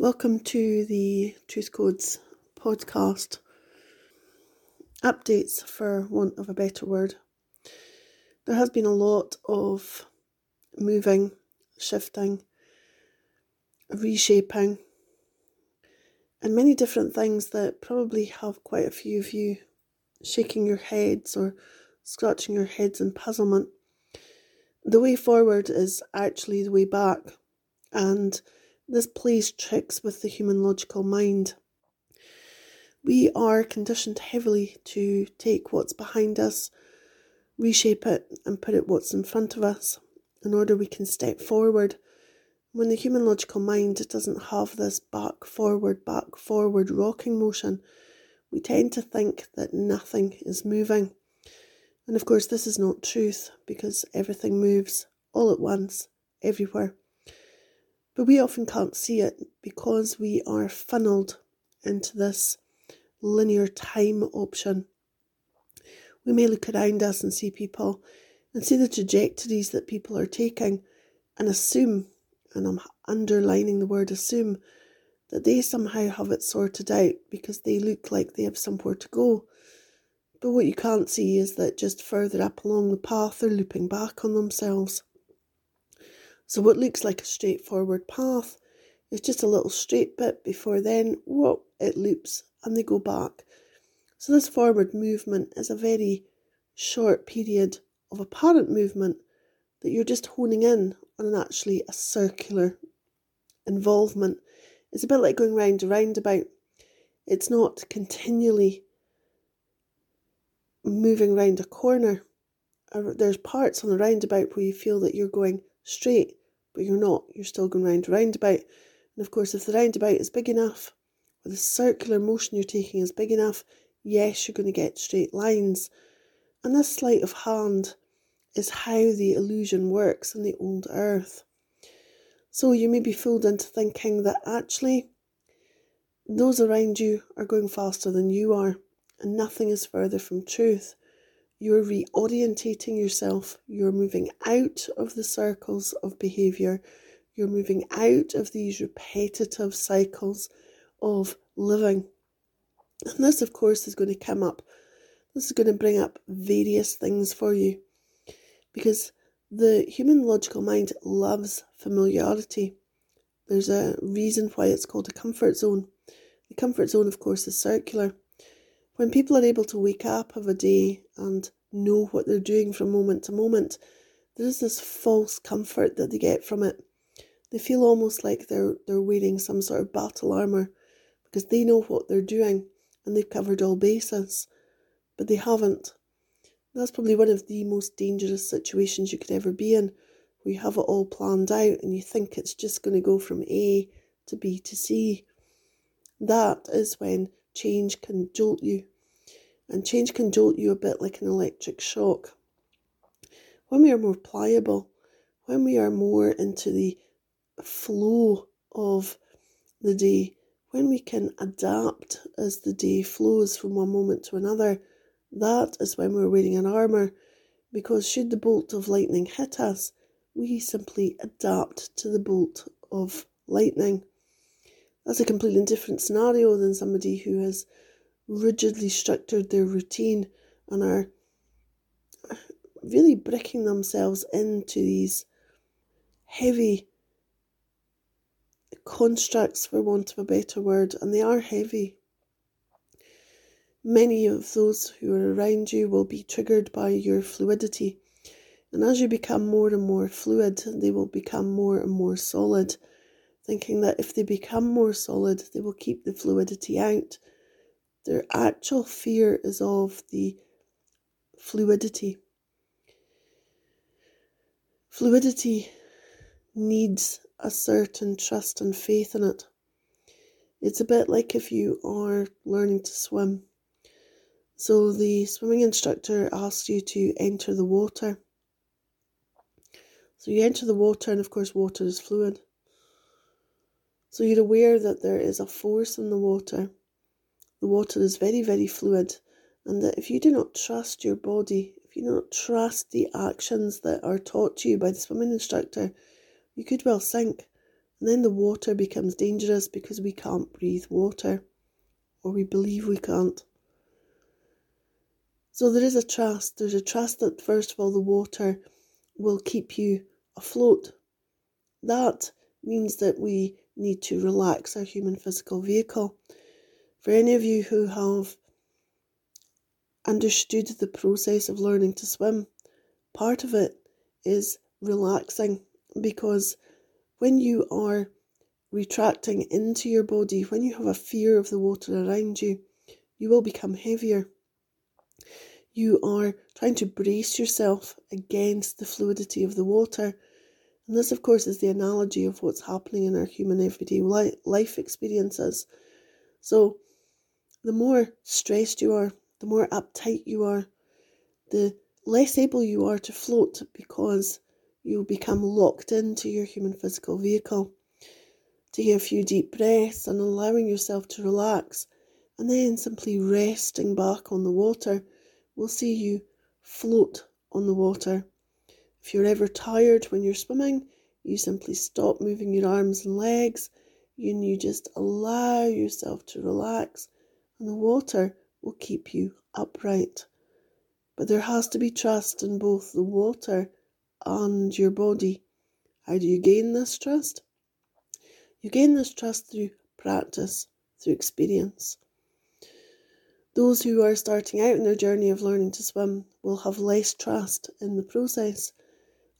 Welcome to the Truth Codes podcast. Updates, for want of a better word. There has been a lot of moving, shifting, reshaping, and many different things that probably have quite a few of you shaking your heads or scratching your heads in puzzlement. The way forward is actually the way back, and this plays tricks with the human logical mind. We are conditioned heavily to take what's behind us, reshape it, and put it what's in front of us in order we can step forward. When the human logical mind doesn't have this back forward, back forward rocking motion, we tend to think that nothing is moving. And of course, this is not truth because everything moves all at once, everywhere. But we often can't see it because we are funneled into this linear time option. We may look around us and see people and see the trajectories that people are taking and assume, and I'm underlining the word assume, that they somehow have it sorted out because they look like they have somewhere to go. But what you can't see is that just further up along the path, they're looping back on themselves. So, what looks like a straightforward path is just a little straight bit before then, whoop, it loops and they go back. So, this forward movement is a very short period of apparent movement that you're just honing in on an actually a circular involvement. It's a bit like going round a roundabout. It's not continually moving round a corner. There's parts on the roundabout where you feel that you're going straight but you're not. You're still going round a roundabout. And of course, if the roundabout is big enough, or the circular motion you're taking is big enough, yes, you're going to get straight lines. And this sleight of hand is how the illusion works on the old earth. So you may be fooled into thinking that actually those around you are going faster than you are, and nothing is further from truth. You're reorientating yourself. You're moving out of the circles of behavior. You're moving out of these repetitive cycles of living. And this, of course, is going to come up. This is going to bring up various things for you because the human logical mind loves familiarity. There's a reason why it's called a comfort zone. The comfort zone, of course, is circular. When people are able to wake up of a day and know what they're doing from moment to moment, there is this false comfort that they get from it. They feel almost like they're they're wearing some sort of battle armor because they know what they're doing and they've covered all bases, but they haven't. That's probably one of the most dangerous situations you could ever be in, where you have it all planned out and you think it's just going to go from A to B to C. That is when change can jolt you and change can jolt you a bit like an electric shock. When we are more pliable, when we are more into the flow of the day, when we can adapt as the day flows from one moment to another, that is when we're wearing an armour, because should the bolt of lightning hit us, we simply adapt to the bolt of lightning. That's a completely different scenario than somebody who has rigidly structured their routine and are really bricking themselves into these heavy constructs, for want of a better word, and they are heavy. Many of those who are around you will be triggered by your fluidity. And as you become more and more fluid, they will become more and more solid, thinking that if they become more solid, they will keep the fluidity out their actual fear is of the fluidity. Fluidity needs a certain trust and faith in it. It's a bit like if you are learning to swim. So the swimming instructor asks you to enter the water. So you enter the water, and of course, water is fluid. So you're aware that there is a force in the water the water is very, very fluid, and that if you do not trust your body, if you do not trust the actions that are taught to you by the swimming instructor, you could well sink. And then the water becomes dangerous because we can't breathe water, or we believe we can't. So there is a trust. There's a trust that, first of all, the water will keep you afloat. That means that we need to relax our human physical vehicle. For any of you who have understood the process of learning to swim, part of it is relaxing because when you are retracting into your body, when you have a fear of the water around you, you will become heavier. You are trying to brace yourself against the fluidity of the water. And this, of course, is the analogy of what's happening in our human everyday life experiences. So, the more stressed you are, the more uptight you are, the less able you are to float because you become locked into your human physical vehicle. Taking a few deep breaths and allowing yourself to relax, and then simply resting back on the water will see you float on the water. If you're ever tired when you're swimming, you simply stop moving your arms and legs and you just allow yourself to relax, and the water will keep you upright. But there has to be trust in both the water and your body. How do you gain this trust? You gain this trust through practice, through experience. Those who are starting out in their journey of learning to swim will have less trust in the process,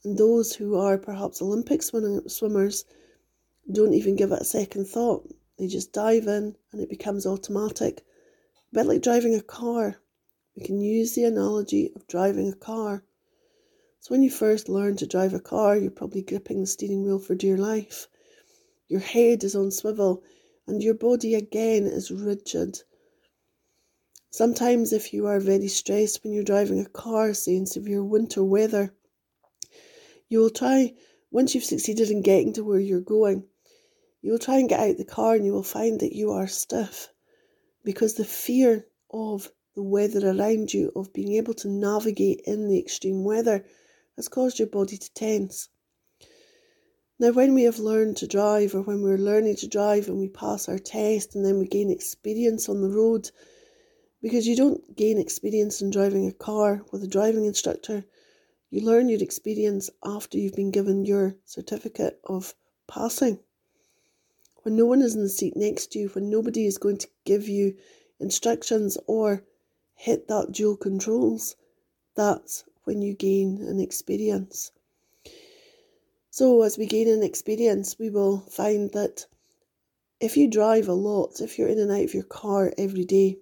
and those who are perhaps Olympic swimmers don't even give it a second thought. They just dive in and it becomes automatic. A bit like driving a car. We can use the analogy of driving a car. So, when you first learn to drive a car, you're probably gripping the steering wheel for dear life. Your head is on swivel, and your body again is rigid. Sometimes, if you are very stressed when you're driving a car, say in severe winter weather, you will try, once you've succeeded in getting to where you're going, you will try and get out the car and you will find that you are stiff because the fear of the weather around you, of being able to navigate in the extreme weather, has caused your body to tense. Now, when we have learned to drive, or when we're learning to drive and we pass our test and then we gain experience on the road, because you don't gain experience in driving a car with a driving instructor, you learn your experience after you've been given your certificate of passing. When no one is in the seat next to you, when nobody is going to give you instructions or hit that dual controls, that's when you gain an experience. So, as we gain an experience, we will find that if you drive a lot, if you're in and out of your car every day,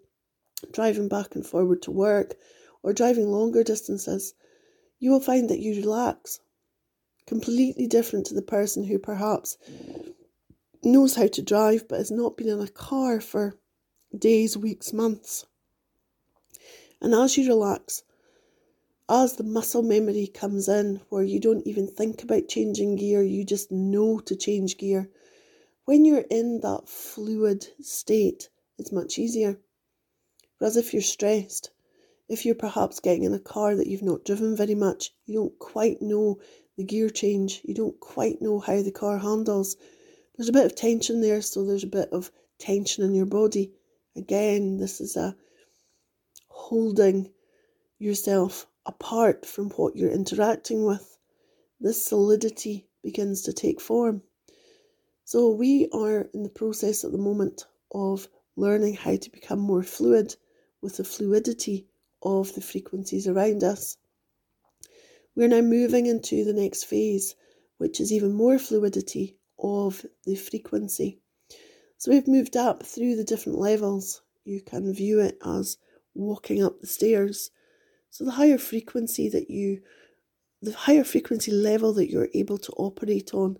driving back and forward to work, or driving longer distances, you will find that you relax. Completely different to the person who perhaps knows how to drive but has not been in a car for days, weeks, months. And as you relax, as the muscle memory comes in, where you don't even think about changing gear, you just know to change gear. When you're in that fluid state, it's much easier. Whereas if you're stressed, if you're perhaps getting in a car that you've not driven very much, you don't quite know the gear change, you don't quite know how the car handles, there's a bit of tension there, so there's a bit of tension in your body. Again, this is a holding yourself apart from what you're interacting with. This solidity begins to take form. So, we are in the process at the moment of learning how to become more fluid with the fluidity of the frequencies around us. We're now moving into the next phase, which is even more fluidity of the frequency. So we've moved up through the different levels. You can view it as walking up the stairs. So the higher frequency that you, the higher frequency level that you're able to operate on,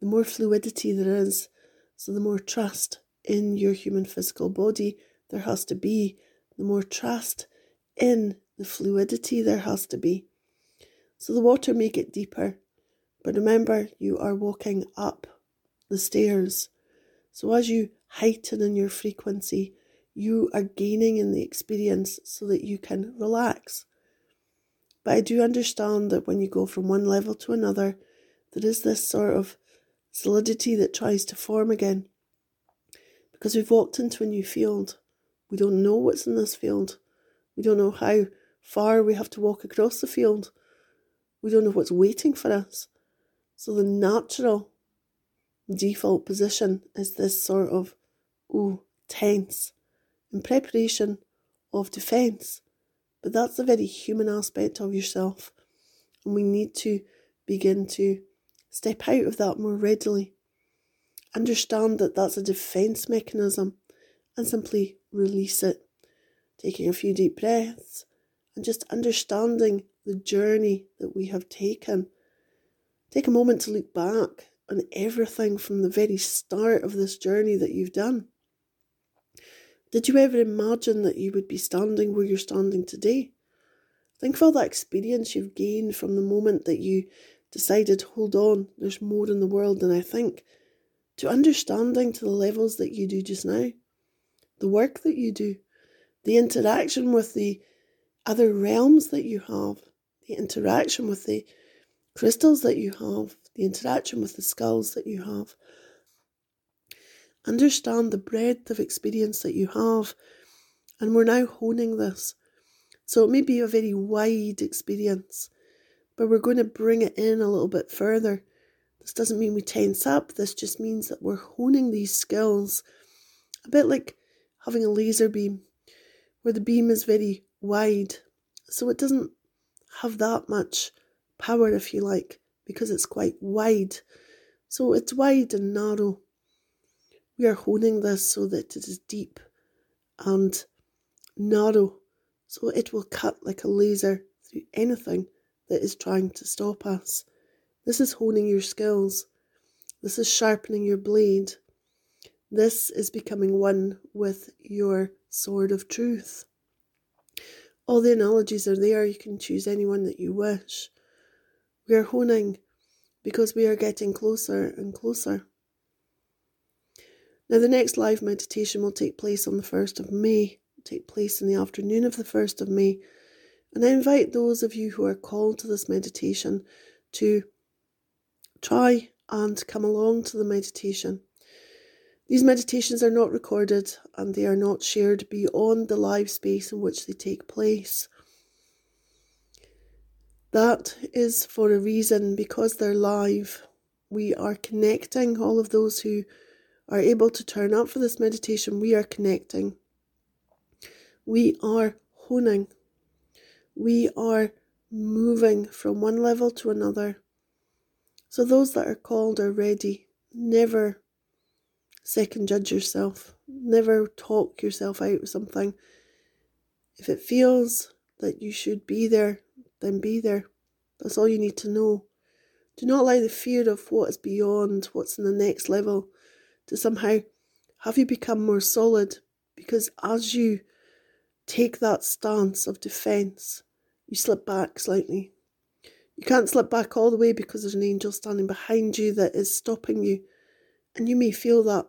the more fluidity there is. So the more trust in your human physical body there has to be, the more trust in the fluidity there has to be. So the water may get deeper, but remember you are walking up the stairs. So as you heighten in your frequency, you are gaining in the experience so that you can relax. But I do understand that when you go from one level to another, there is this sort of solidity that tries to form again. Because we've walked into a new field. We don't know what's in this field. We don't know how far we have to walk across the field. We don't know what's waiting for us. So the natural default position is this sort of, ooh, tense, in preparation of defence. But that's a very human aspect of yourself. And we need to begin to step out of that more readily. Understand that that's a defence mechanism and simply release it. Taking a few deep breaths and just understanding the journey that we have taken. Take a moment to look back on everything from the very start of this journey that you've done. Did you ever imagine that you would be standing where you're standing today? Think of all that experience you've gained from the moment that you decided, hold on, there's more in the world than I think, to understanding to the levels that you do just now, the work that you do, the interaction with the other realms that you have, the interaction with the crystals that you have, the interaction with the skulls that you have. Understand the breadth of experience that you have, and we're now honing this. So it may be a very wide experience, but we're going to bring it in a little bit further. This doesn't mean we tense up, this just means that we're honing these skills a bit like having a laser beam, where the beam is very wide, so it doesn't have that much power, if you like, because it's quite wide. So it's wide and narrow. We are honing this so that it is deep and narrow, so it will cut like a laser through anything that is trying to stop us. This is honing your skills. This is sharpening your blade. This is becoming one with your sword of truth. All the analogies are there. You can choose any one that you wish. We are honing because we are getting closer and closer. Now, the next live meditation will take place on the 1st of May, take place in the afternoon of the 1st of May. And I invite those of you who are called to this meditation to try and come along to the meditation. These meditations are not recorded and they are not shared beyond the live space in which they take place. That is for a reason because they're live. We are connecting all of those who are able to turn up for this meditation. We are connecting. We are honing. We are moving from one level to another. So, those that are called are ready. Never second judge yourself. Never talk yourself out of something. If it feels that you should be there, then be there. That's all you need to know. Do not allow the fear of what is beyond, what's in the next level, to somehow have you become more solid. Because as you take that stance of defence, you slip back slightly. You can't slip back all the way because there's an angel standing behind you that is stopping you. And you may feel that.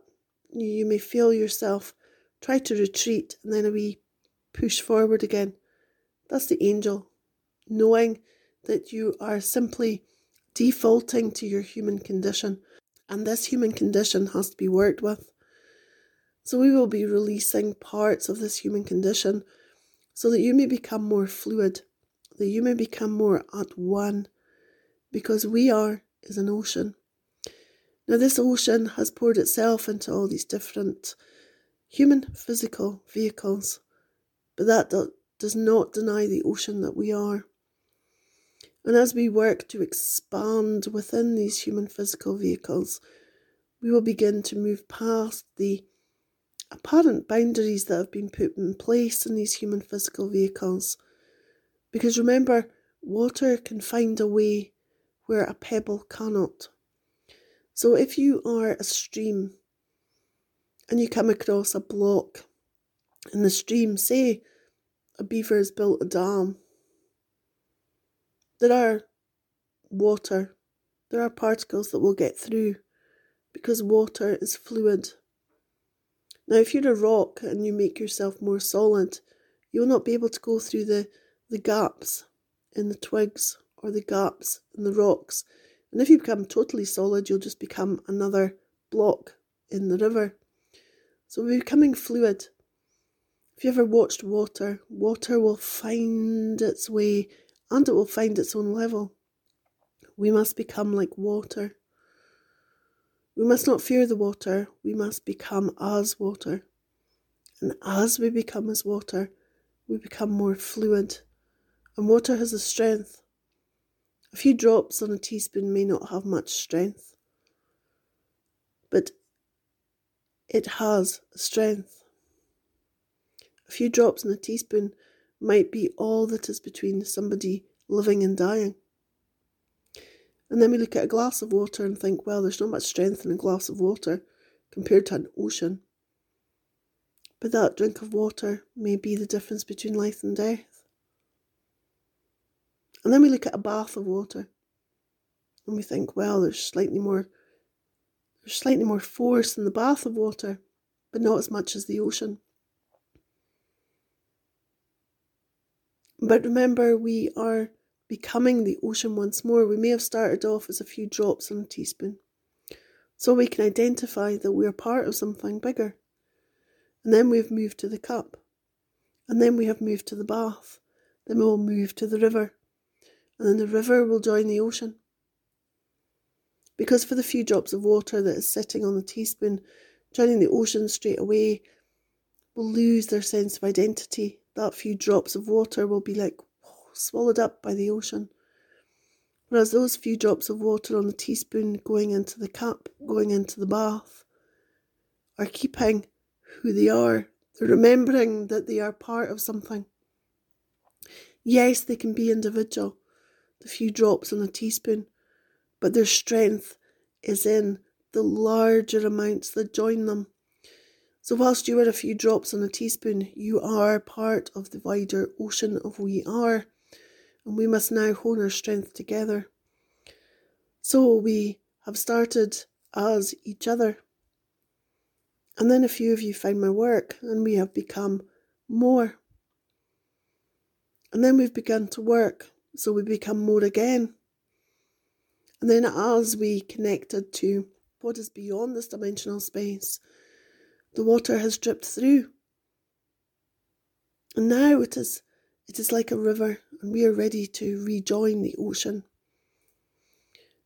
You may feel yourself try to retreat and then a wee push forward again. That's the angel knowing that you are simply defaulting to your human condition, and this human condition has to be worked with. So, we will be releasing parts of this human condition so that you may become more fluid, that you may become more at one, because we are is an ocean. Now, this ocean has poured itself into all these different human physical vehicles, but that does not deny the ocean that we are. And as we work to expand within these human physical vehicles, we will begin to move past the apparent boundaries that have been put in place in these human physical vehicles. Because remember, water can find a way where a pebble cannot. So if you are a stream and you come across a block in the stream, say a beaver has built a dam there are water, there are particles that will get through because water is fluid. Now, if you're a rock and you make yourself more solid, you will not be able to go through the, the gaps in the twigs or the gaps in the rocks And if you become totally solid, you'll just become another block in the river. So we're becoming fluid. If you ever watched water, water will find its way and it will find its own level. We must become like water. We must not fear the water, we must become as water. And as we become as water, we become more fluid. And water has a strength. A few drops on a teaspoon may not have much strength, but it has strength. A few drops in a teaspoon might be all that is between somebody living and dying. And then we look at a glass of water and think, well, there's not much strength in a glass of water compared to an ocean. But that drink of water may be the difference between life and death. And then we look at a bath of water and we think, well, there's slightly more there's slightly more force in the bath of water, but not as much as the ocean. But remember, we are becoming the ocean once more. We may have started off as a few drops on a teaspoon. So we can identify that we are part of something bigger. And then we've moved to the cup. And then we have moved to the bath. Then we will move to the river. And then the river will join the ocean. Because for the few drops of water that is sitting on the teaspoon, joining the ocean straight away will lose their sense of identity. That few drops of water will be like swallowed up by the ocean. Whereas those few drops of water on the teaspoon going into the cup, going into the bath, are keeping who they are. They're remembering that they are part of something. Yes, they can be individual, the few drops on a teaspoon, but their strength is in the larger amounts that join them. So, whilst you are a few drops on a teaspoon, you are part of the wider ocean of we are, and we must now hone our strength together. So, we have started as each other. And then a few of you found my work, and we have become more. And then we've begun to work, so we become more again. And then as we connected to what is beyond this dimensional space, the water has dripped through. And now it is it is like a river, and we are ready to rejoin the ocean.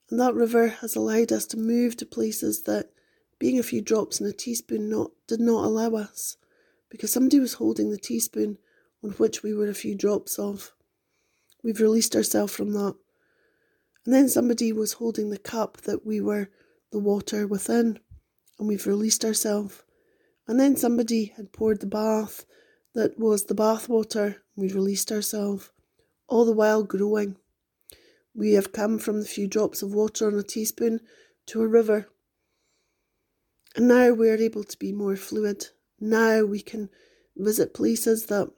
And that river has allowed us to move to places that being a few drops in a teaspoon not did not allow us, because somebody was holding the teaspoon on which we were a few drops of. We've released ourselves from that and then somebody was holding the cup that we were the water within, and we've released ourselves. And then somebody had poured the bath that was the bath water, we released ourselves, all the while growing. We have come from the few drops of water on a teaspoon to a river. And now we are able to be more fluid. Now we can visit places that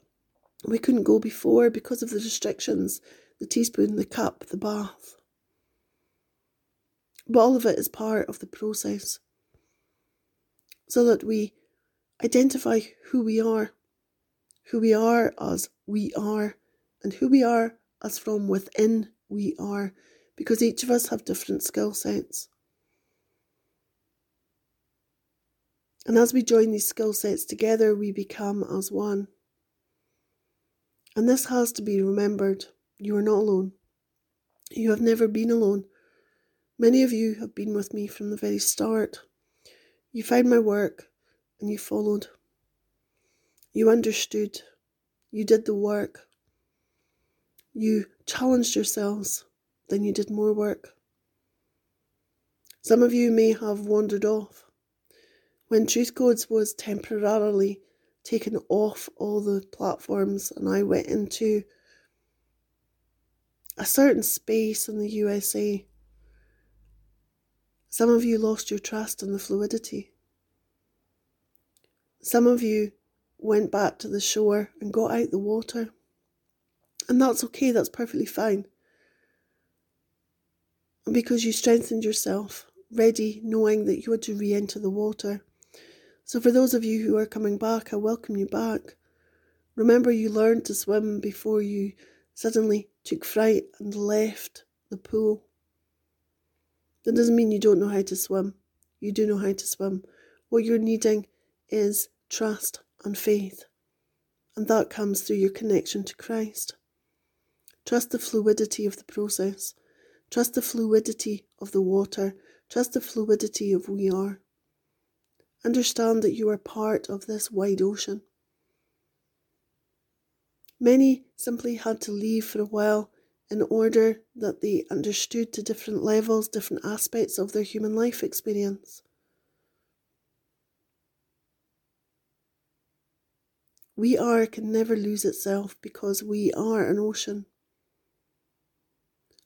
we couldn't go before because of the restrictions the teaspoon, the cup, the bath. But all of it is part of the process so that we identify who we are, who we are as we are, and who we are as from within we are, because each of us have different skill sets. And as we join these skill sets together, we become as one. And this has to be remembered. You are not alone. You have never been alone. Many of you have been with me from the very start. You found my work and you followed. You understood. You did the work. You challenged yourselves. Then you did more work. Some of you may have wandered off. When Truth Codes was temporarily taken off all the platforms and I went into a certain space in the USA some of you lost your trust in the fluidity. Some of you went back to the shore and got out the water. And that's okay, that's perfectly fine. Because you strengthened yourself, ready, knowing that you had to re enter the water. So, for those of you who are coming back, I welcome you back. Remember, you learned to swim before you suddenly took fright and left the pool. That doesn't mean you don't know how to swim. You do know how to swim. What you're needing is trust and faith. And that comes through your connection to Christ. Trust the fluidity of the process. Trust the fluidity of the water. Trust the fluidity of we are. Understand that you are part of this wide ocean. Many simply had to leave for a while in order that they understood the different levels, different aspects of their human life experience. We are can never lose itself because we are an ocean.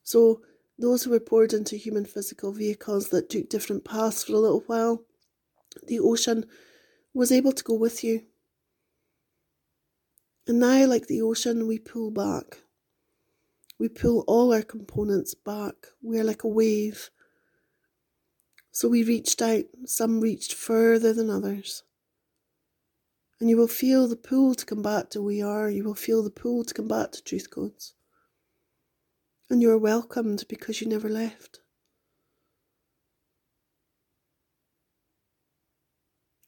So, those who were poured into human physical vehicles that took different paths for a little while, the ocean was able to go with you. And now, like the ocean, we pull back. We pull all our components back. We're like a wave. So we reached out, some reached further than others. And you will feel the pull to come back to we are. You will feel the pull to come back to truth codes. And you are welcomed because you never left.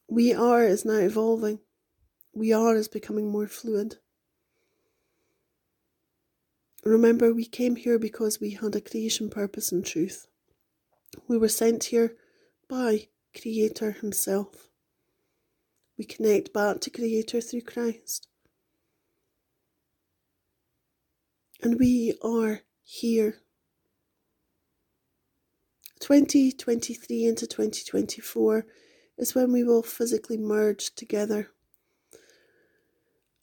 We are is now evolving. We are is becoming more fluid. Remember, we came here because we had a creation purpose and truth. We were sent here by Creator Himself. We connect back to Creator through Christ. And we are here. 2023 into 2024 is when we will physically merge together.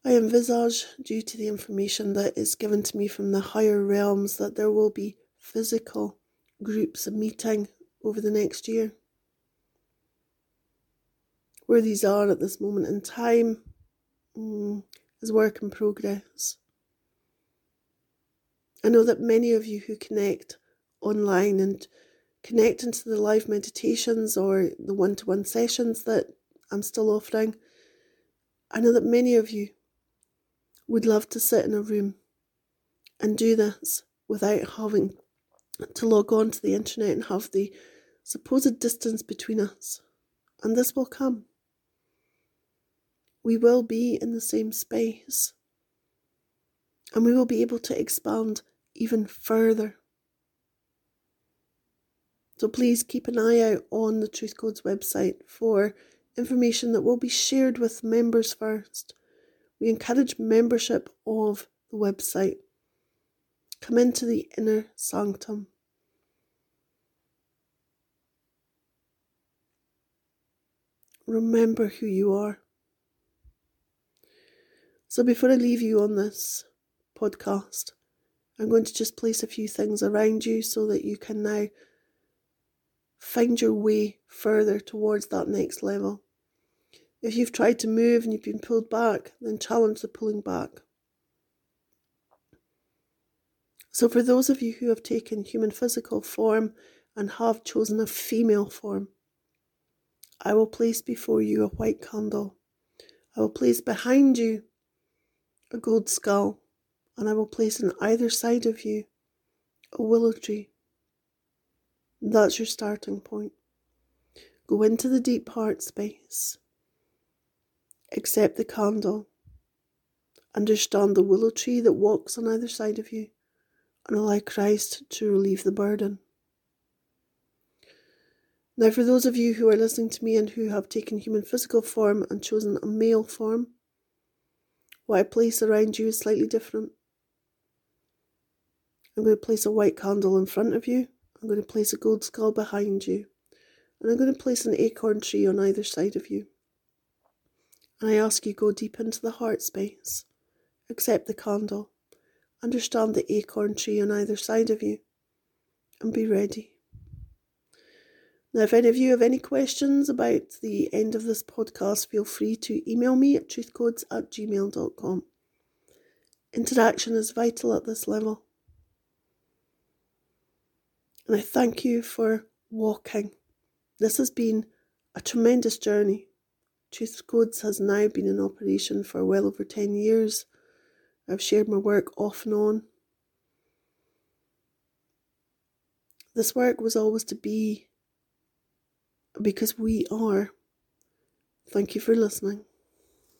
I envisage, due to the information that is given to me from the higher realms, that there will be physical groups meeting over the next year. Where these are at this moment in time mm, is work in progress. I know that many of you who connect online and connect into the live meditations or the one to one sessions that I'm still offering, I know that many of you would love to sit in a room and do this without having to log on to the internet and have the supposed distance between us. And this will come. We will be in the same space. And we will be able to expand even further. So please keep an eye out on the Truth Codes website for information that will be shared with members first we encourage membership of the website. Come into the inner sanctum. Remember who you are. So, before I leave you on this podcast, I'm going to just place a few things around you so that you can now find your way further towards that next level. If you've tried to move and you've been pulled back, then challenge the pulling back. So, for those of you who have taken human physical form and have chosen a female form, I will place before you a white candle. I will place behind you a gold skull, and I will place on either side of you a willow tree. That's your starting point. Go into the deep heart space Accept the candle. Understand the willow tree that walks on either side of you and allow Christ to relieve the burden. Now, for those of you who are listening to me and who have taken human physical form and chosen a male form, what I place around you is slightly different. I'm going to place a white candle in front of you. I'm going to place a gold skull behind you. And I'm going to place an acorn tree on either side of you and I ask you go deep into the heart space. Accept the candle. Understand the acorn tree on either side of you. And be ready. Now, if any of you have any questions about the end of this podcast, feel free to email me at truthcodes at gmail.com. Interaction is vital at this level. And I thank you for walking. This has been a tremendous journey. Truth Codes has now been in operation for well over 10 years. I've shared my work off and on. this work was always to be because we are. Thank you for listening.